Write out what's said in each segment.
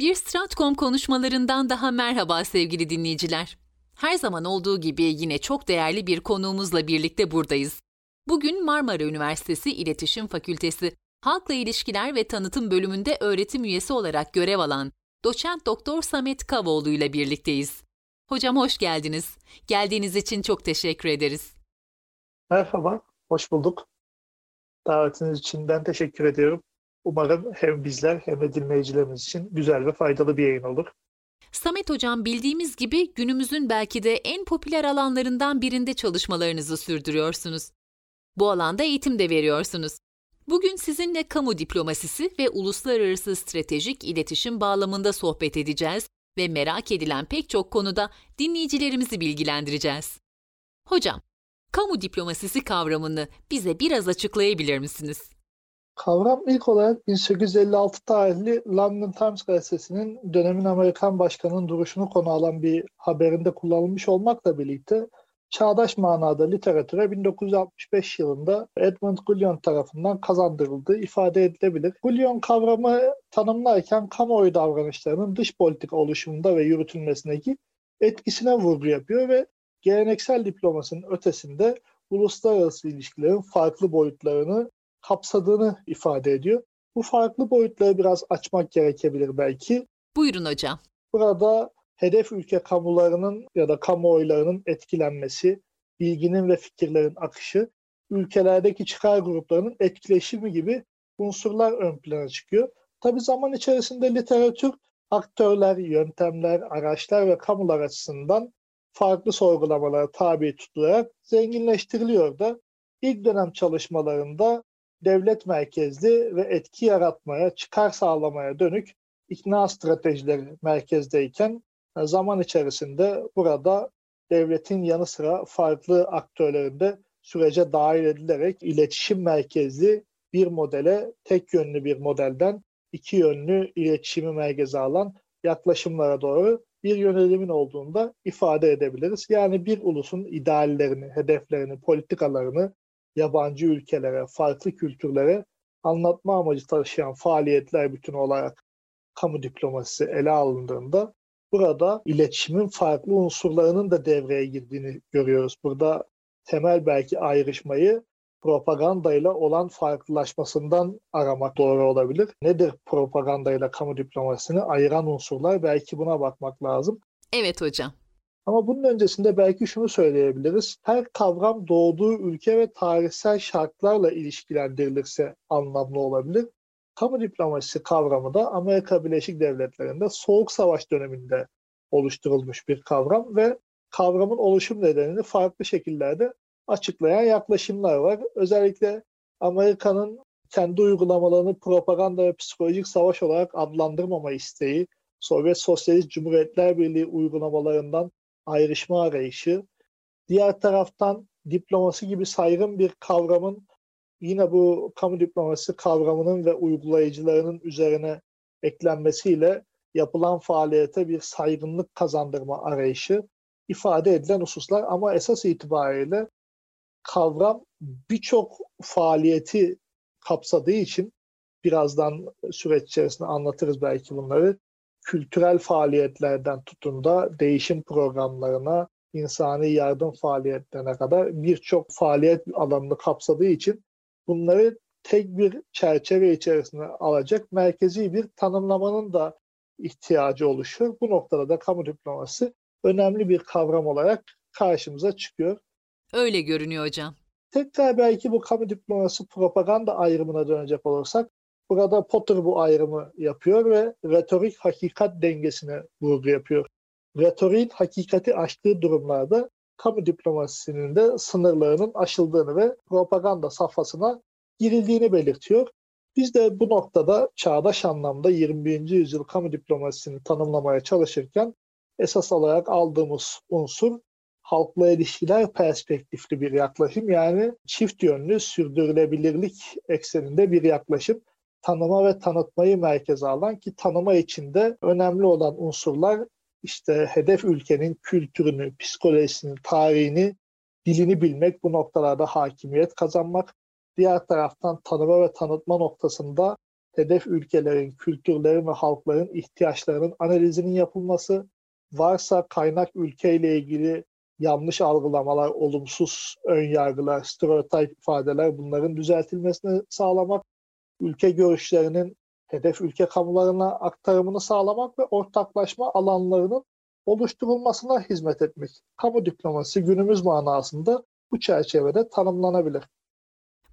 Bir Stratcom konuşmalarından daha merhaba sevgili dinleyiciler. Her zaman olduğu gibi yine çok değerli bir konuğumuzla birlikte buradayız. Bugün Marmara Üniversitesi İletişim Fakültesi Halkla İlişkiler ve Tanıtım bölümünde öğretim üyesi olarak görev alan Doçent Doktor Samet Kavoğlu ile birlikteyiz. Hocam hoş geldiniz. Geldiğiniz için çok teşekkür ederiz. Merhaba, hoş bulduk. Davetiniz için ben teşekkür ediyorum. Umarım hem bizler hem de dinleyicilerimiz için güzel ve faydalı bir yayın olur. Samet Hocam bildiğimiz gibi günümüzün belki de en popüler alanlarından birinde çalışmalarınızı sürdürüyorsunuz. Bu alanda eğitim de veriyorsunuz. Bugün sizinle kamu diplomasisi ve uluslararası stratejik iletişim bağlamında sohbet edeceğiz ve merak edilen pek çok konuda dinleyicilerimizi bilgilendireceğiz. Hocam, kamu diplomasisi kavramını bize biraz açıklayabilir misiniz? Kavram ilk olarak 1856 tarihli London Times gazetesinin dönemin Amerikan başkanının duruşunu konu alan bir haberinde kullanılmış olmakla birlikte çağdaş manada literatüre 1965 yılında Edmund Gullion tarafından kazandırıldığı ifade edilebilir. Gullion kavramı tanımlarken kamuoyu davranışlarının dış politika oluşumunda ve yürütülmesindeki etkisine vurgu yapıyor ve geleneksel diplomasının ötesinde uluslararası ilişkilerin farklı boyutlarını kapsadığını ifade ediyor. Bu farklı boyutları biraz açmak gerekebilir belki. Buyurun hocam. Burada hedef ülke kamularının ya da kamuoylarının etkilenmesi, bilginin ve fikirlerin akışı, ülkelerdeki çıkar gruplarının etkileşimi gibi unsurlar ön plana çıkıyor. Tabi zaman içerisinde literatür aktörler, yöntemler, araçlar ve kamular açısından farklı sorgulamalara tabi tutularak zenginleştiriliyor da ilk dönem çalışmalarında devlet merkezli ve etki yaratmaya, çıkar sağlamaya dönük ikna stratejileri merkezdeyken zaman içerisinde burada devletin yanı sıra farklı aktörlerin de sürece dahil edilerek iletişim merkezli bir modele, tek yönlü bir modelden iki yönlü iletişimi merkeze alan yaklaşımlara doğru bir yönelimin olduğunda ifade edebiliriz. Yani bir ulusun ideallerini, hedeflerini, politikalarını yabancı ülkelere, farklı kültürlere anlatma amacı taşıyan faaliyetler bütün olarak kamu diplomasisi ele alındığında burada iletişimin farklı unsurlarının da devreye girdiğini görüyoruz. Burada temel belki ayrışmayı propagandayla olan farklılaşmasından aramak doğru olabilir. Nedir propagandayla kamu diplomasisini ayıran unsurlar? Belki buna bakmak lazım. Evet hocam. Ama bunun öncesinde belki şunu söyleyebiliriz. Her kavram doğduğu ülke ve tarihsel şartlarla ilişkilendirilirse anlamlı olabilir. Kamu diplomasisi kavramı da Amerika Birleşik Devletleri'nde Soğuk Savaş döneminde oluşturulmuş bir kavram ve kavramın oluşum nedenini farklı şekillerde açıklayan yaklaşımlar var. Özellikle Amerika'nın kendi uygulamalarını propaganda ve psikolojik savaş olarak adlandırmama isteği, Sovyet Sosyalist Cumhuriyetler Birliği uygulamalarından ayrışma arayışı, diğer taraftan diplomasi gibi saygın bir kavramın yine bu kamu diplomasi kavramının ve uygulayıcılarının üzerine eklenmesiyle yapılan faaliyete bir saygınlık kazandırma arayışı ifade edilen hususlar ama esas itibariyle kavram birçok faaliyeti kapsadığı için birazdan süreç içerisinde anlatırız belki bunları. Kültürel faaliyetlerden tutun da değişim programlarına, insani yardım faaliyetlerine kadar birçok faaliyet alanını kapsadığı için bunları tek bir çerçeve içerisinde alacak merkezi bir tanımlamanın da ihtiyacı oluşuyor. Bu noktada da kamu diploması önemli bir kavram olarak karşımıza çıkıyor. Öyle görünüyor hocam. Tekrar belki bu kamu diploması propaganda ayrımına dönecek olursak burada Potter bu ayrımı yapıyor ve retorik hakikat dengesine vurgu yapıyor. Retoriğin hakikati aştığı durumlarda kamu diplomasisinin de sınırlarının aşıldığını ve propaganda safhasına girildiğini belirtiyor. Biz de bu noktada çağdaş anlamda 21. yüzyıl kamu diplomasisini tanımlamaya çalışırken esas olarak aldığımız unsur halkla ilişkiler perspektifli bir yaklaşım. Yani çift yönlü sürdürülebilirlik ekseninde bir yaklaşım. Tanıma ve tanıtmayı merkeze alan ki tanıma içinde önemli olan unsurlar işte hedef ülkenin kültürünü, psikolojisini, tarihini, dilini bilmek, bu noktalarda hakimiyet kazanmak. Diğer taraftan tanıma ve tanıtma noktasında hedef ülkelerin, kültürlerin ve halkların ihtiyaçlarının analizinin yapılması, varsa kaynak ülkeyle ilgili yanlış algılamalar, olumsuz ön yargılar, stereotip ifadeler bunların düzeltilmesini sağlamak, ülke görüşlerinin hedef ülke kamularına aktarımını sağlamak ve ortaklaşma alanlarının oluşturulmasına hizmet etmek. Kamu diplomasisi günümüz manasında bu çerçevede tanımlanabilir.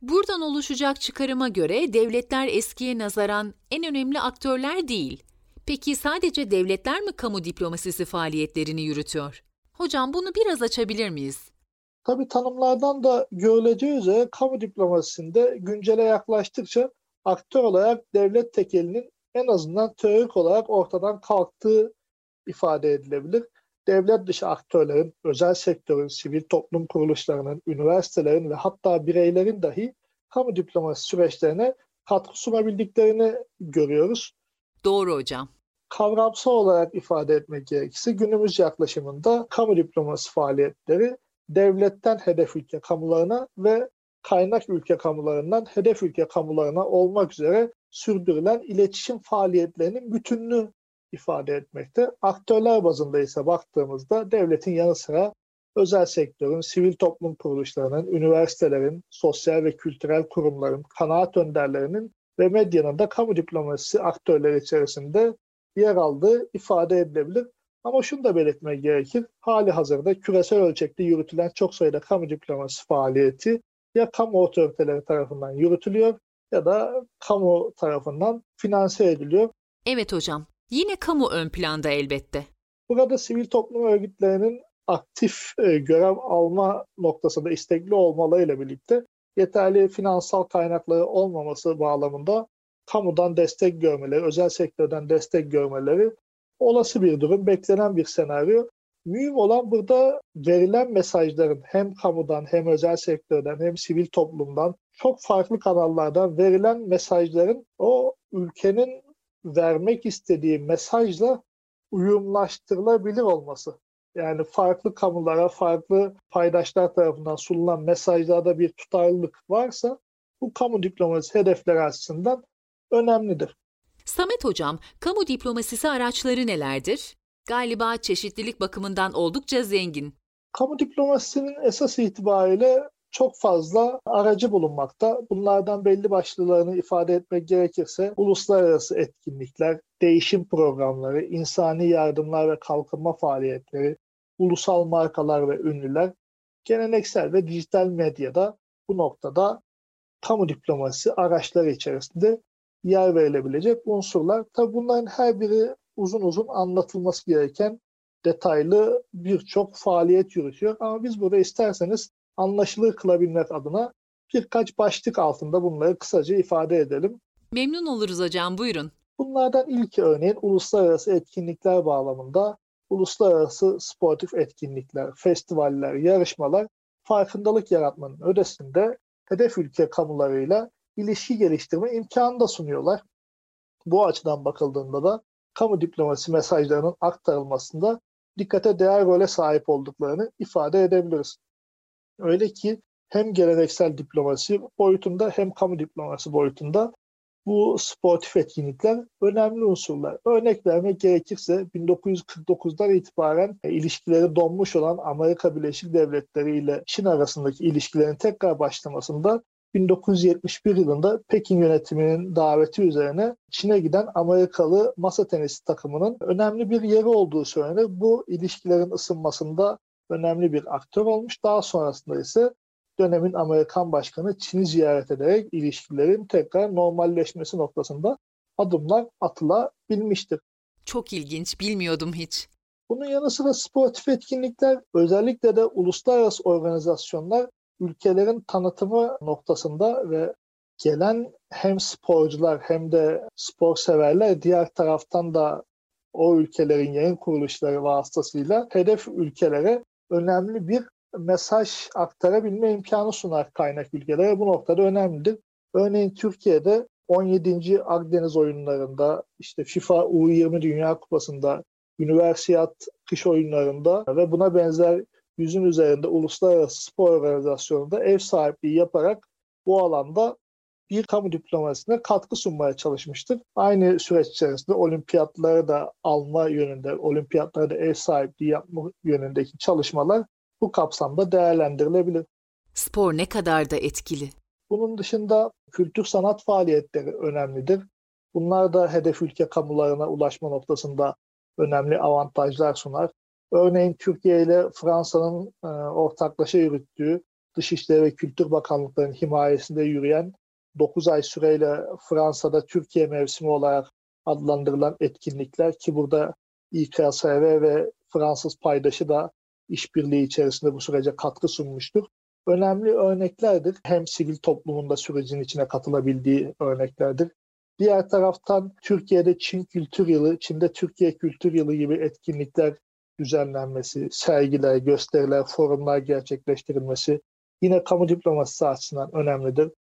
Buradan oluşacak çıkarıma göre devletler eskiye nazaran en önemli aktörler değil. Peki sadece devletler mi kamu diplomasisi faaliyetlerini yürütüyor? Hocam bunu biraz açabilir miyiz? Tabi tanımlardan da görüleceği üzere kamu diplomasisinde güncele yaklaştıkça aktör olarak devlet tekelinin en azından teorik olarak ortadan kalktığı ifade edilebilir. Devlet dışı aktörlerin, özel sektörün, sivil toplum kuruluşlarının, üniversitelerin ve hatta bireylerin dahi kamu diplomasi süreçlerine katkı sunabildiklerini görüyoruz. Doğru hocam. Kavramsal olarak ifade etmek gerekirse günümüz yaklaşımında kamu diplomasi faaliyetleri devletten hedef ülke kamularına ve kaynak ülke kamularından hedef ülke kamularına olmak üzere sürdürülen iletişim faaliyetlerinin bütününü ifade etmekte. Aktörler bazında ise baktığımızda devletin yanı sıra özel sektörün, sivil toplum kuruluşlarının, üniversitelerin, sosyal ve kültürel kurumların, kanaat önderlerinin ve medyanın da kamu diplomasisi aktörleri içerisinde yer aldığı ifade edilebilir. Ama şunu da belirtmek gerekir. Hali hazırda küresel ölçekte yürütülen çok sayıda kamu diplomasisi faaliyeti ya kamu otoriteleri tarafından yürütülüyor ya da kamu tarafından finanse ediliyor. Evet hocam. Yine kamu ön planda elbette. Burada sivil toplum örgütlerinin aktif e, görev alma noktasında istekli olmalarıyla birlikte yeterli finansal kaynakları olmaması bağlamında kamudan destek görmeleri, özel sektörden destek görmeleri olası bir durum, beklenen bir senaryo. Mühim olan burada verilen mesajların hem kamudan hem özel sektörden hem sivil toplumdan çok farklı kanallardan verilen mesajların o ülkenin vermek istediği mesajla uyumlaştırılabilir olması. Yani farklı kamulara, farklı paydaşlar tarafından sunulan mesajlarda bir tutarlılık varsa bu kamu diplomasisi hedefleri açısından önemlidir. Samet Hocam, kamu diplomasisi araçları nelerdir? Galiba çeşitlilik bakımından oldukça zengin. Kamu diplomasisinin esas itibariyle çok fazla aracı bulunmakta. Bunlardan belli başlılarını ifade etmek gerekirse uluslararası etkinlikler, değişim programları, insani yardımlar ve kalkınma faaliyetleri, ulusal markalar ve ünlüler, geleneksel ve dijital medyada bu noktada kamu diplomasisi araçları içerisinde yer verilebilecek unsurlar. Tabi bunların her biri uzun uzun anlatılması gereken detaylı birçok faaliyet yürütüyor. Ama biz burada isterseniz anlaşılır kılabilmek adına birkaç başlık altında bunları kısaca ifade edelim. Memnun oluruz hocam, buyurun. Bunlardan ilk örneğin uluslararası etkinlikler bağlamında uluslararası sportif etkinlikler, festivaller, yarışmalar farkındalık yaratmanın ötesinde hedef ülke kamularıyla ilişki geliştirme imkanı da sunuyorlar. Bu açıdan bakıldığında da kamu diplomasi mesajlarının aktarılmasında dikkate değer role sahip olduklarını ifade edebiliriz. Öyle ki hem geleneksel diplomasi boyutunda hem kamu diplomasi boyutunda bu sportif etkinlikler önemli unsurlar. Örnek vermek gerekirse 1949'dan itibaren e, ilişkileri donmuş olan Amerika Birleşik Devletleri ile Çin arasındaki ilişkilerin tekrar başlamasında 1971 yılında Pekin yönetiminin daveti üzerine Çin'e giden Amerikalı masa tenisi takımının önemli bir yeri olduğu söylenir. Bu ilişkilerin ısınmasında önemli bir aktör olmuş. Daha sonrasında ise dönemin Amerikan Başkanı Çin'i ziyaret ederek ilişkilerin tekrar normalleşmesi noktasında adımlar atılabilmiştir. Çok ilginç, bilmiyordum hiç. Bunun yanı sıra sportif etkinlikler, özellikle de uluslararası organizasyonlar ülkelerin tanıtımı noktasında ve gelen hem sporcular hem de spor severler diğer taraftan da o ülkelerin yayın kuruluşları vasıtasıyla hedef ülkelere önemli bir mesaj aktarabilme imkanı sunar kaynak ülkelere. Bu noktada önemlidir. Örneğin Türkiye'de 17. Akdeniz oyunlarında, işte FIFA U20 Dünya Kupası'nda, Üniversiyat kış oyunlarında ve buna benzer yüzün üzerinde uluslararası spor organizasyonunda ev sahipliği yaparak bu alanda bir kamu diplomasisine katkı sunmaya çalışmıştır. Aynı süreç içerisinde olimpiyatları da alma yönünde, olimpiyatlara da ev sahipliği yapma yönündeki çalışmalar bu kapsamda değerlendirilebilir. Spor ne kadar da etkili. Bunun dışında kültür sanat faaliyetleri önemlidir. Bunlar da hedef ülke kamularına ulaşma noktasında önemli avantajlar sunar. Örneğin Türkiye ile Fransa'nın e, ortaklaşa yürüttüğü Dışişleri ve Kültür Bakanlıklarının himayesinde yürüyen 9 ay süreyle Fransa'da Türkiye mevsimi olarak adlandırılan etkinlikler ki burada İKSV ve Fransız paydaşı da işbirliği içerisinde bu sürece katkı sunmuştur. Önemli örneklerdir. Hem sivil toplumun da sürecin içine katılabildiği örneklerdir. Diğer taraftan Türkiye'de Çin Kültür Yılı, Çin'de Türkiye Kültür Yılı gibi etkinlikler düzenlenmesi, sergiler, gösteriler, forumlar gerçekleştirilmesi yine kamu diplomasisi açısından önemlidir.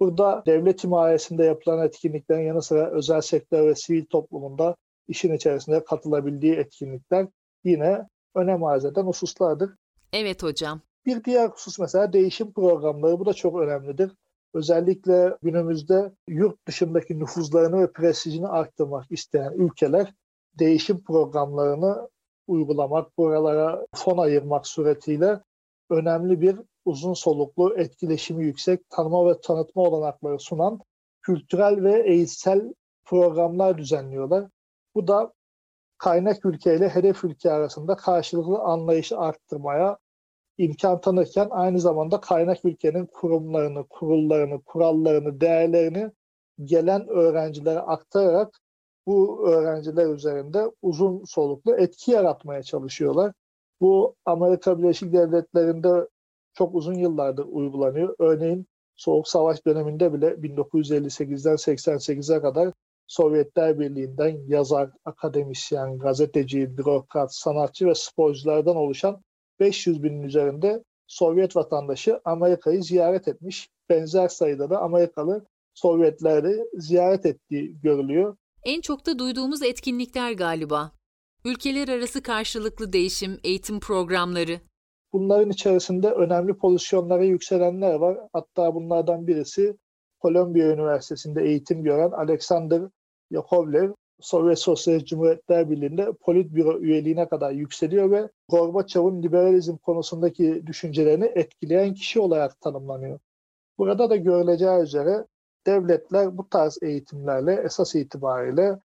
Burada devlet himayesinde yapılan etkinliklerin yanı sıra özel sektör ve sivil toplumunda işin içerisinde katılabildiği etkinlikler yine önem arz eden hususlardır. Evet hocam. Bir diğer husus mesela değişim programları. Bu da çok önemlidir. Özellikle günümüzde yurt dışındaki nüfuzlarını ve prestijini arttırmak isteyen ülkeler değişim programlarını uygulamak, buralara fon ayırmak suretiyle önemli bir uzun soluklu, etkileşimi yüksek, tanıma ve tanıtma olanakları sunan kültürel ve eğitsel programlar düzenliyorlar. Bu da kaynak ülke ile hedef ülke arasında karşılıklı anlayışı arttırmaya imkan tanırken aynı zamanda kaynak ülkenin kurumlarını, kurullarını, kurallarını, değerlerini gelen öğrencilere aktararak bu öğrenciler üzerinde uzun soluklu etki yaratmaya çalışıyorlar. Bu Amerika Birleşik Devletleri'nde çok uzun yıllardır uygulanıyor. Örneğin Soğuk Savaş döneminde bile 1958'den 88'e kadar Sovyetler Birliği'nden yazar, akademisyen, gazeteci, bürokrat, sanatçı ve sporculardan oluşan 500 binin üzerinde Sovyet vatandaşı Amerika'yı ziyaret etmiş. Benzer sayıda da Amerikalı Sovyetleri ziyaret ettiği görülüyor. En çok da duyduğumuz etkinlikler galiba. Ülkeler arası karşılıklı değişim, eğitim programları. Bunların içerisinde önemli pozisyonlara yükselenler var. Hatta bunlardan birisi Kolombiya Üniversitesi'nde eğitim gören Alexander Yakovlev, Sovyet Sosyalist Cumhuriyetler Birliği'nde politbüro üyeliğine kadar yükseliyor ve Gorbaçov'un liberalizm konusundaki düşüncelerini etkileyen kişi olarak tanımlanıyor. Burada da görüleceği üzere devletler bu tarz eğitimlerle esas itibariyle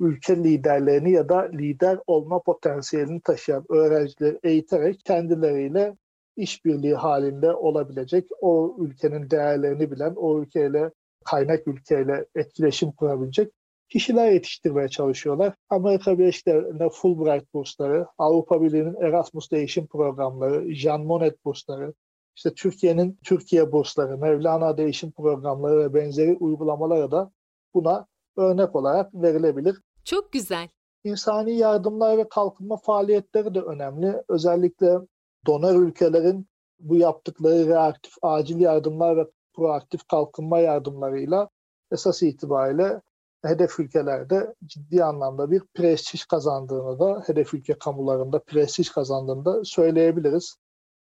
ülke liderlerini ya da lider olma potansiyelini taşıyan öğrencileri eğiterek kendileriyle işbirliği halinde olabilecek, o ülkenin değerlerini bilen, o ülkeyle kaynak ülkeyle etkileşim kurabilecek kişiler yetiştirmeye çalışıyorlar. Amerika Birleşik Devletleri'nde Fulbright bursları, Avrupa Birliği'nin Erasmus değişim programları, Jean Monnet bursları, işte Türkiye'nin Türkiye bursları, Mevlana değişim programları ve benzeri uygulamaları da buna örnek olarak verilebilir. Çok güzel. İnsani yardımlar ve kalkınma faaliyetleri de önemli. Özellikle donör ülkelerin bu yaptıkları reaktif acil yardımlar ve proaktif kalkınma yardımlarıyla esas itibariyle hedef ülkelerde ciddi anlamda bir prestij kazandığını da hedef ülke kamularında prestij kazandığını da söyleyebiliriz.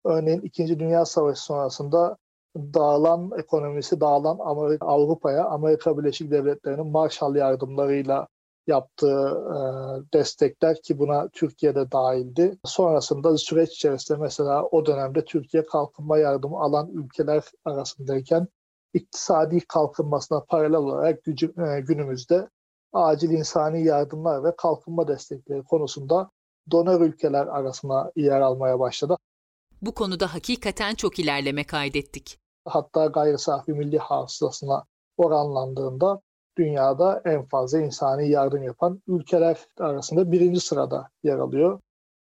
Örneğin İkinci Dünya Savaşı sonrasında dağılan ekonomisi dağılan Amerika, Avrupa'ya Amerika Birleşik Devletleri'nin Marshall yardımlarıyla yaptığı e, destekler ki buna Türkiye'de dahildi. Sonrasında süreç içerisinde mesela o dönemde Türkiye kalkınma yardımı alan ülkeler arasındayken iktisadi kalkınmasına paralel olarak gücü, e, günümüzde acil insani yardımlar ve kalkınma destekleri konusunda donör ülkeler arasına yer almaya başladı. Bu konuda hakikaten çok ilerleme kaydettik. Hatta gayri safi milli hasılasına oranlandığında dünyada en fazla insani yardım yapan ülkeler arasında birinci sırada yer alıyor.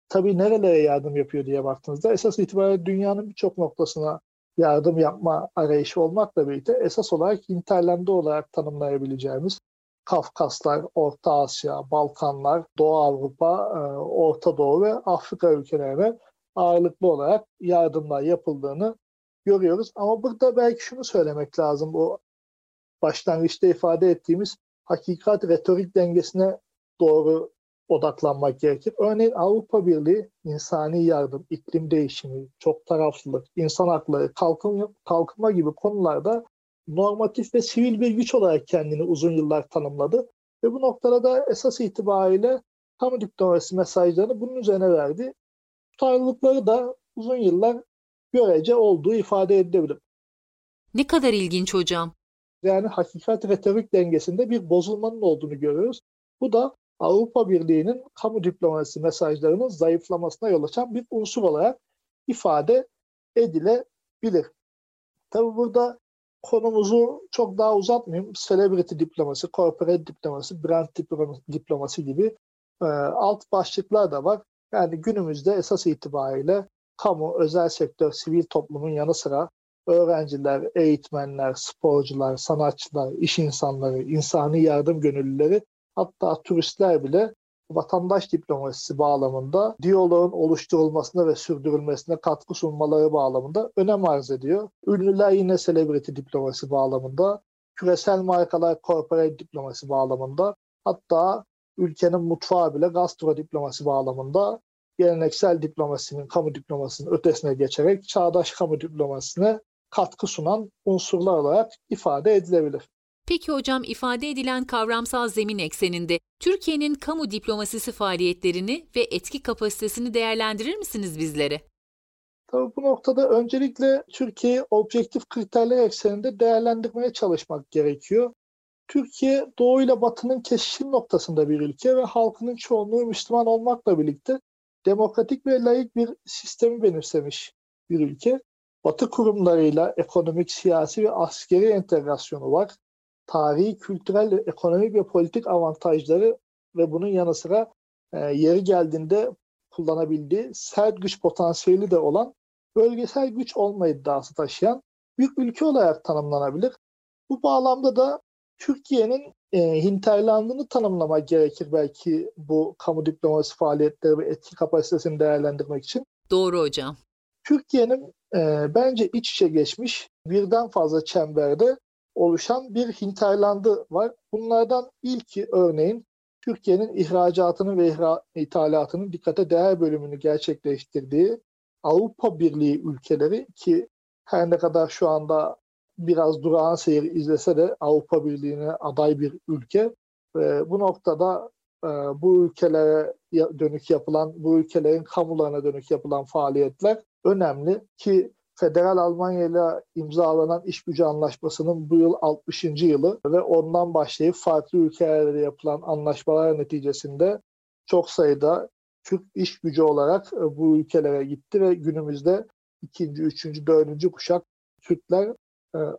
Tabii nerelere yardım yapıyor diye baktığınızda esas itibariyle dünyanın birçok noktasına yardım yapma arayışı olmakla birlikte esas olarak hinterlanda olarak tanımlayabileceğimiz Kafkaslar, Orta Asya, Balkanlar, Doğu Avrupa, e, Orta Doğu ve Afrika ülkelerine ağırlıklı olarak yardımlar yapıldığını görüyoruz. Ama burada belki şunu söylemek lazım. Bu başlangıçta ifade ettiğimiz hakikat retorik dengesine doğru odaklanmak gerekir. Örneğin Avrupa Birliği insani yardım, iklim değişimi, çok taraflılık, insan hakları, kalkınma, kalkınma gibi konularda normatif ve sivil bir güç olarak kendini uzun yıllar tanımladı. Ve bu noktada da esas itibariyle kamu diplomasi mesajlarını bunun üzerine verdi. Tutarlılıkları da uzun yıllar görece olduğu ifade edilebilir. Ne kadar ilginç hocam. Yani hakikat ve teorik dengesinde bir bozulmanın olduğunu görüyoruz. Bu da Avrupa Birliği'nin kamu diplomasi mesajlarının zayıflamasına yol açan bir unsur olarak ifade edilebilir. Tabi burada konumuzu çok daha uzatmayayım. Celebrity diplomasi, corporate diplomasi, brand diplomasi gibi e, alt başlıklar da var. Yani günümüzde esas itibariyle kamu, özel sektör, sivil toplumun yanı sıra öğrenciler, eğitmenler, sporcular, sanatçılar, iş insanları, insani yardım gönüllüleri hatta turistler bile vatandaş diplomasisi bağlamında diyaloğun oluşturulmasına ve sürdürülmesine katkı sunmaları bağlamında önem arz ediyor. Ünlüler yine celebrity diplomasi bağlamında, küresel markalar corporate diplomasi bağlamında, hatta ülkenin mutfağı bile gastro diplomasi bağlamında geleneksel diplomasinin, kamu diplomasinin ötesine geçerek çağdaş kamu diplomasisine katkı sunan unsurlar olarak ifade edilebilir. Peki hocam ifade edilen kavramsal zemin ekseninde Türkiye'nin kamu diplomasisi faaliyetlerini ve etki kapasitesini değerlendirir misiniz bizlere? Tabii bu noktada öncelikle Türkiye'yi objektif kriterler ekseninde değerlendirmeye çalışmak gerekiyor. Türkiye Doğu ile Batı'nın kesişim noktasında bir ülke ve halkının çoğunluğu Müslüman olmakla birlikte demokratik ve layık bir sistemi benimsemiş bir ülke. Batı kurumlarıyla ekonomik, siyasi ve askeri entegrasyonu var tarihi, kültürel, ekonomik ve politik avantajları ve bunun yanı sıra e, yeri geldiğinde kullanabildiği sert güç potansiyeli de olan bölgesel güç olma iddiası taşıyan bir ülke olarak tanımlanabilir. Bu bağlamda da Türkiye'nin e, hinterlandını tanımlamak gerekir belki bu kamu diplomasi faaliyetleri ve etki kapasitesini değerlendirmek için. Doğru hocam. Türkiye'nin e, bence iç içe geçmiş birden fazla çemberde oluşan bir hinterlandı var. Bunlardan ilki örneğin Türkiye'nin ihracatının ve ihra ithalatının dikkate değer bölümünü gerçekleştirdiği Avrupa Birliği ülkeleri ki her ne kadar şu anda biraz durağan seyir izlese de Avrupa Birliği'ne aday bir ülke ve bu noktada e, bu ülkelere dönük yapılan, bu ülkelerin kamularına dönük yapılan faaliyetler önemli ki Federal Almanya ile imzalanan iş gücü anlaşmasının bu yıl 60. yılı ve ondan başlayıp farklı ülkelerle yapılan anlaşmalar neticesinde çok sayıda Türk iş gücü olarak e, bu ülkelere gitti ve günümüzde ikinci, üçüncü, dördüncü kuşak Türkler e,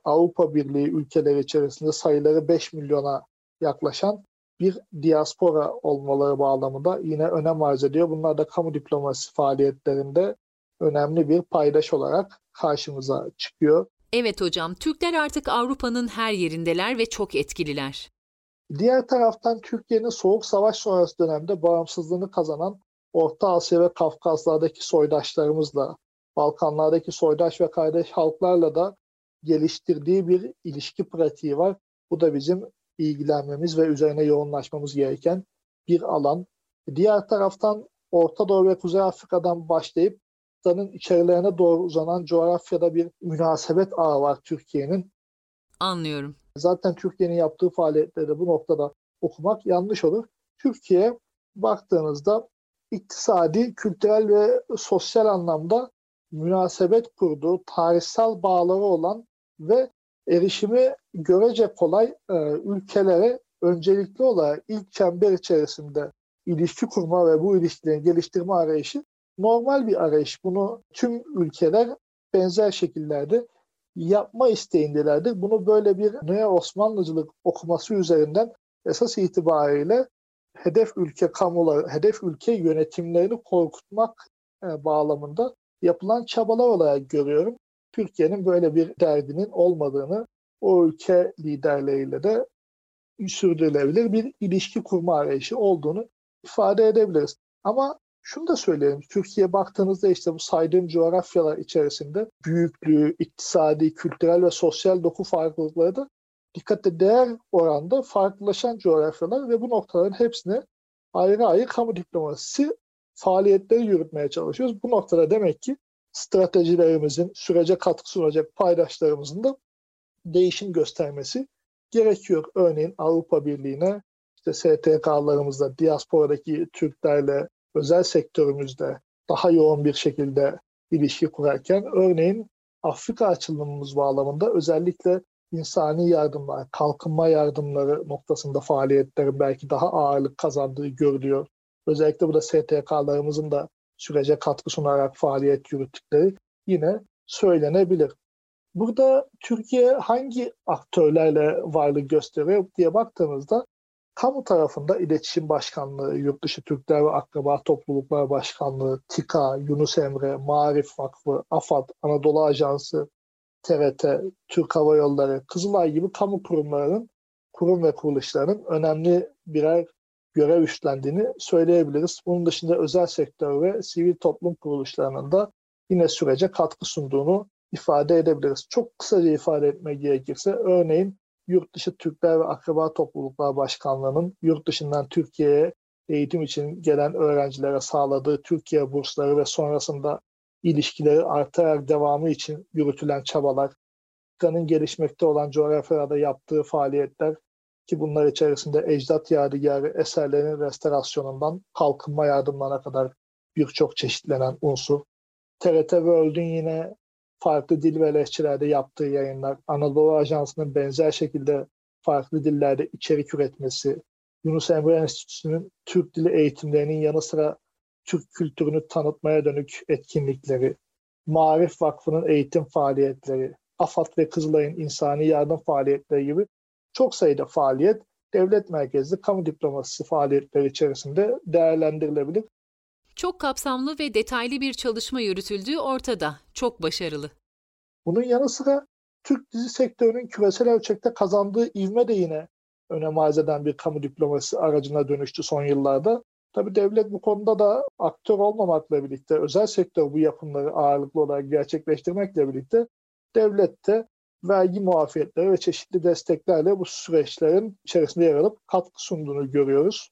Avrupa Birliği ülkeleri içerisinde sayıları 5 milyona yaklaşan bir diaspora olmaları bağlamında yine önem arz ediyor. Bunlar da kamu diplomasi faaliyetlerinde önemli bir paydaş olarak karşımıza çıkıyor. Evet hocam, Türkler artık Avrupa'nın her yerindeler ve çok etkililer. Diğer taraftan Türkiye'nin Soğuk Savaş sonrası dönemde bağımsızlığını kazanan Orta Asya ve Kafkaslardaki soydaşlarımızla, Balkanlardaki soydaş ve kardeş halklarla da geliştirdiği bir ilişki pratiği var. Bu da bizim ilgilenmemiz ve üzerine yoğunlaşmamız gereken bir alan. Diğer taraftan Orta Doğu ve Kuzey Afrika'dan başlayıp Yunanistan'ın içerilerine doğru uzanan coğrafyada bir münasebet ağı var Türkiye'nin. Anlıyorum. Zaten Türkiye'nin yaptığı faaliyetleri bu noktada okumak yanlış olur. Türkiye baktığınızda iktisadi, kültürel ve sosyal anlamda münasebet kurduğu, tarihsel bağları olan ve erişimi görece kolay e, ülkelere öncelikli olarak ilk çember içerisinde ilişki kurma ve bu ilişkileri geliştirme arayışı normal bir arayış. Bunu tüm ülkeler benzer şekillerde yapma isteğindelerdir. Bunu böyle bir Neo Osmanlıcılık okuması üzerinden esas itibariyle hedef ülke kamuları, hedef ülke yönetimlerini korkutmak e, bağlamında yapılan çabalar olarak görüyorum. Türkiye'nin böyle bir derdinin olmadığını o ülke liderleriyle de sürdürülebilir bir ilişki kurma arayışı olduğunu ifade edebiliriz. Ama şunu da söyleyelim. Türkiye baktığınızda işte bu saydığım coğrafyalar içerisinde büyüklüğü, iktisadi, kültürel ve sosyal doku farklılıkları da dikkate değer oranda farklılaşan coğrafyalar ve bu noktaların hepsine ayrı ayrı kamu diplomasisi faaliyetleri yürütmeye çalışıyoruz. Bu noktada demek ki stratejilerimizin, sürece katkı sunacak paydaşlarımızın da değişim göstermesi gerekiyor. Örneğin Avrupa Birliği'ne işte STK'larımızda, diasporadaki Türklerle özel sektörümüzde daha yoğun bir şekilde ilişki kurarken örneğin Afrika açılımımız bağlamında özellikle insani yardımlar, kalkınma yardımları noktasında faaliyetlerin belki daha ağırlık kazandığı görülüyor. Özellikle burada STK'larımızın da sürece katkı sunarak faaliyet yürüttükleri yine söylenebilir. Burada Türkiye hangi aktörlerle varlık gösteriyor diye baktığımızda kamu tarafında İletişim Başkanlığı, Yurtdışı Türkler ve Akraba Topluluklar Başkanlığı, TİKA, Yunus Emre, Marif Vakfı, AFAD, Anadolu Ajansı, TRT, Türk Hava Yolları, Kızılay gibi kamu kurumlarının, kurum ve kuruluşlarının önemli birer görev üstlendiğini söyleyebiliriz. Bunun dışında özel sektör ve sivil toplum kuruluşlarının da yine sürece katkı sunduğunu ifade edebiliriz. Çok kısaca ifade etmek gerekirse örneğin Yurt Dışı Türkler ve Akraba Topluluklar Başkanlığı'nın yurt dışından Türkiye'ye eğitim için gelen öğrencilere sağladığı Türkiye bursları ve sonrasında ilişkileri artarak devamı için yürütülen çabalar, Afrika'nın gelişmekte olan coğrafyada yaptığı faaliyetler ki bunlar içerisinde ecdat yadigarı eserlerin restorasyonundan kalkınma yardımlarına kadar birçok çeşitlenen unsur. TRT World'ün yine farklı dil ve lehçelerde yaptığı yayınlar, Anadolu Ajansı'nın benzer şekilde farklı dillerde içerik üretmesi, Yunus Emre Enstitüsü'nün Türk dili eğitimlerinin yanı sıra Türk kültürünü tanıtmaya dönük etkinlikleri, Marif Vakfı'nın eğitim faaliyetleri, AFAD ve Kızılay'ın insani yardım faaliyetleri gibi çok sayıda faaliyet devlet merkezli kamu diplomasisi faaliyetleri içerisinde değerlendirilebilir. Çok kapsamlı ve detaylı bir çalışma yürütüldüğü ortada. Çok başarılı. Bunun yanı sıra Türk dizi sektörünün küresel ölçekte kazandığı ivme de yine önem arz eden bir kamu diplomasisi aracına dönüştü son yıllarda. Tabii devlet bu konuda da aktör olmamakla birlikte özel sektör bu yapımları ağırlıklı olarak gerçekleştirmekle birlikte devlet de vergi muafiyetleri ve çeşitli desteklerle bu süreçlerin içerisinde yer alıp katkı sunduğunu görüyoruz.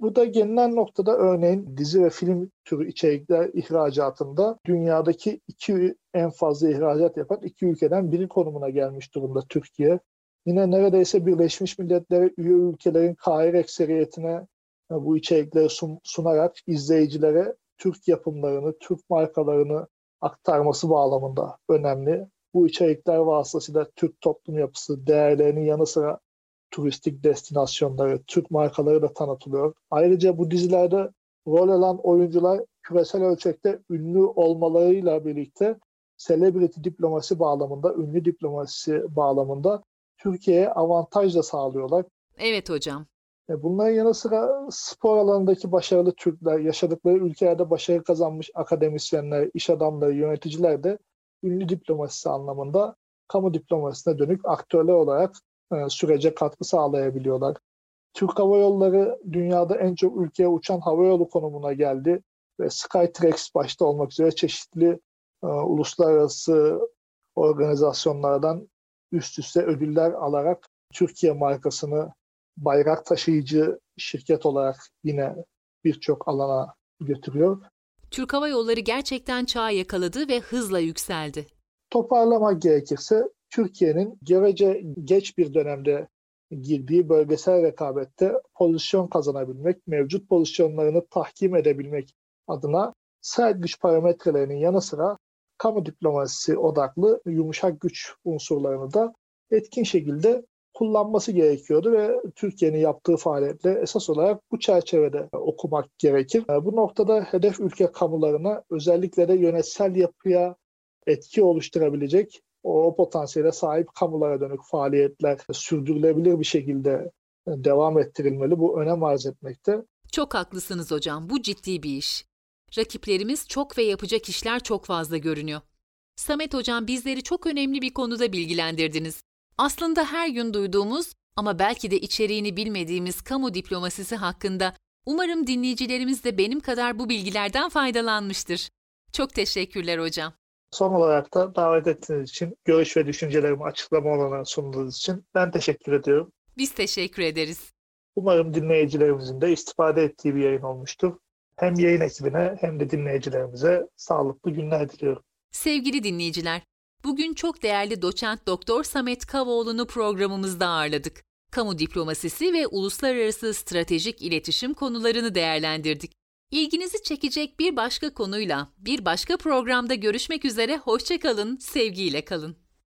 Bu da gelinen noktada örneğin dizi ve film türü içerikler ihracatında dünyadaki iki en fazla ihracat yapan iki ülkeden biri konumuna gelmiş durumda Türkiye. Yine neredeyse Birleşmiş Milletler'e üye ülkelerin kahir ekseriyetine bu içerikleri sun, sunarak izleyicilere Türk yapımlarını, Türk markalarını aktarması bağlamında önemli. Bu içerikler vasıtasıyla Türk toplum yapısı, değerlerinin yanı sıra turistik destinasyonları, Türk markaları da tanıtılıyor. Ayrıca bu dizilerde rol alan oyuncular küresel ölçekte ünlü olmalarıyla birlikte celebrity diplomasi bağlamında, ünlü diplomasi bağlamında Türkiye'ye avantaj da sağlıyorlar. Evet hocam. E, bunların yanı sıra spor alanındaki başarılı Türkler, yaşadıkları ülkelerde başarı kazanmış akademisyenler, iş adamları, yöneticiler de ünlü diplomasisi anlamında kamu diplomasisine dönük aktörler olarak e, sürece katkı sağlayabiliyorlar. Türk Hava Yolları dünyada en çok ülkeye uçan hava yolu konumuna geldi ve Skytrax başta olmak üzere çeşitli e, uluslararası organizasyonlardan üst üste ödüller alarak Türkiye markasını bayrak taşıyıcı şirket olarak yine birçok alana götürüyor. Türk Hava Yolları gerçekten çağ yakaladı ve hızla yükseldi. Toparlamak gerekirse Türkiye'nin görece geç bir dönemde girdiği bölgesel rekabette pozisyon kazanabilmek, mevcut pozisyonlarını tahkim edebilmek adına sert güç parametrelerinin yanı sıra kamu diplomasisi odaklı yumuşak güç unsurlarını da etkin şekilde kullanması gerekiyordu ve Türkiye'nin yaptığı faaliyetle esas olarak bu çerçevede okumak gerekir. Bu noktada hedef ülke kamularına özellikle de yönetsel yapıya etki oluşturabilecek o potansiyele sahip kamulara dönük faaliyetler sürdürülebilir bir şekilde devam ettirilmeli. Bu önem arz etmekte. Çok haklısınız hocam. Bu ciddi bir iş. Rakiplerimiz çok ve yapacak işler çok fazla görünüyor. Samet hocam bizleri çok önemli bir konuda bilgilendirdiniz. Aslında her gün duyduğumuz ama belki de içeriğini bilmediğimiz kamu diplomasisi hakkında umarım dinleyicilerimiz de benim kadar bu bilgilerden faydalanmıştır. Çok teşekkürler hocam. Son olarak da davet ettiğiniz için, görüş ve düşüncelerimi açıklama olanağı sunduğunuz için ben teşekkür ediyorum. Biz teşekkür ederiz. Umarım dinleyicilerimizin de istifade ettiği bir yayın olmuştur. Hem yayın ekibine hem de dinleyicilerimize sağlıklı günler diliyorum. Sevgili dinleyiciler, Bugün çok değerli doçent doktor Samet Kavoğlu'nu programımızda ağırladık. Kamu diplomasisi ve uluslararası stratejik iletişim konularını değerlendirdik. İlginizi çekecek bir başka konuyla bir başka programda görüşmek üzere hoşçakalın, sevgiyle kalın.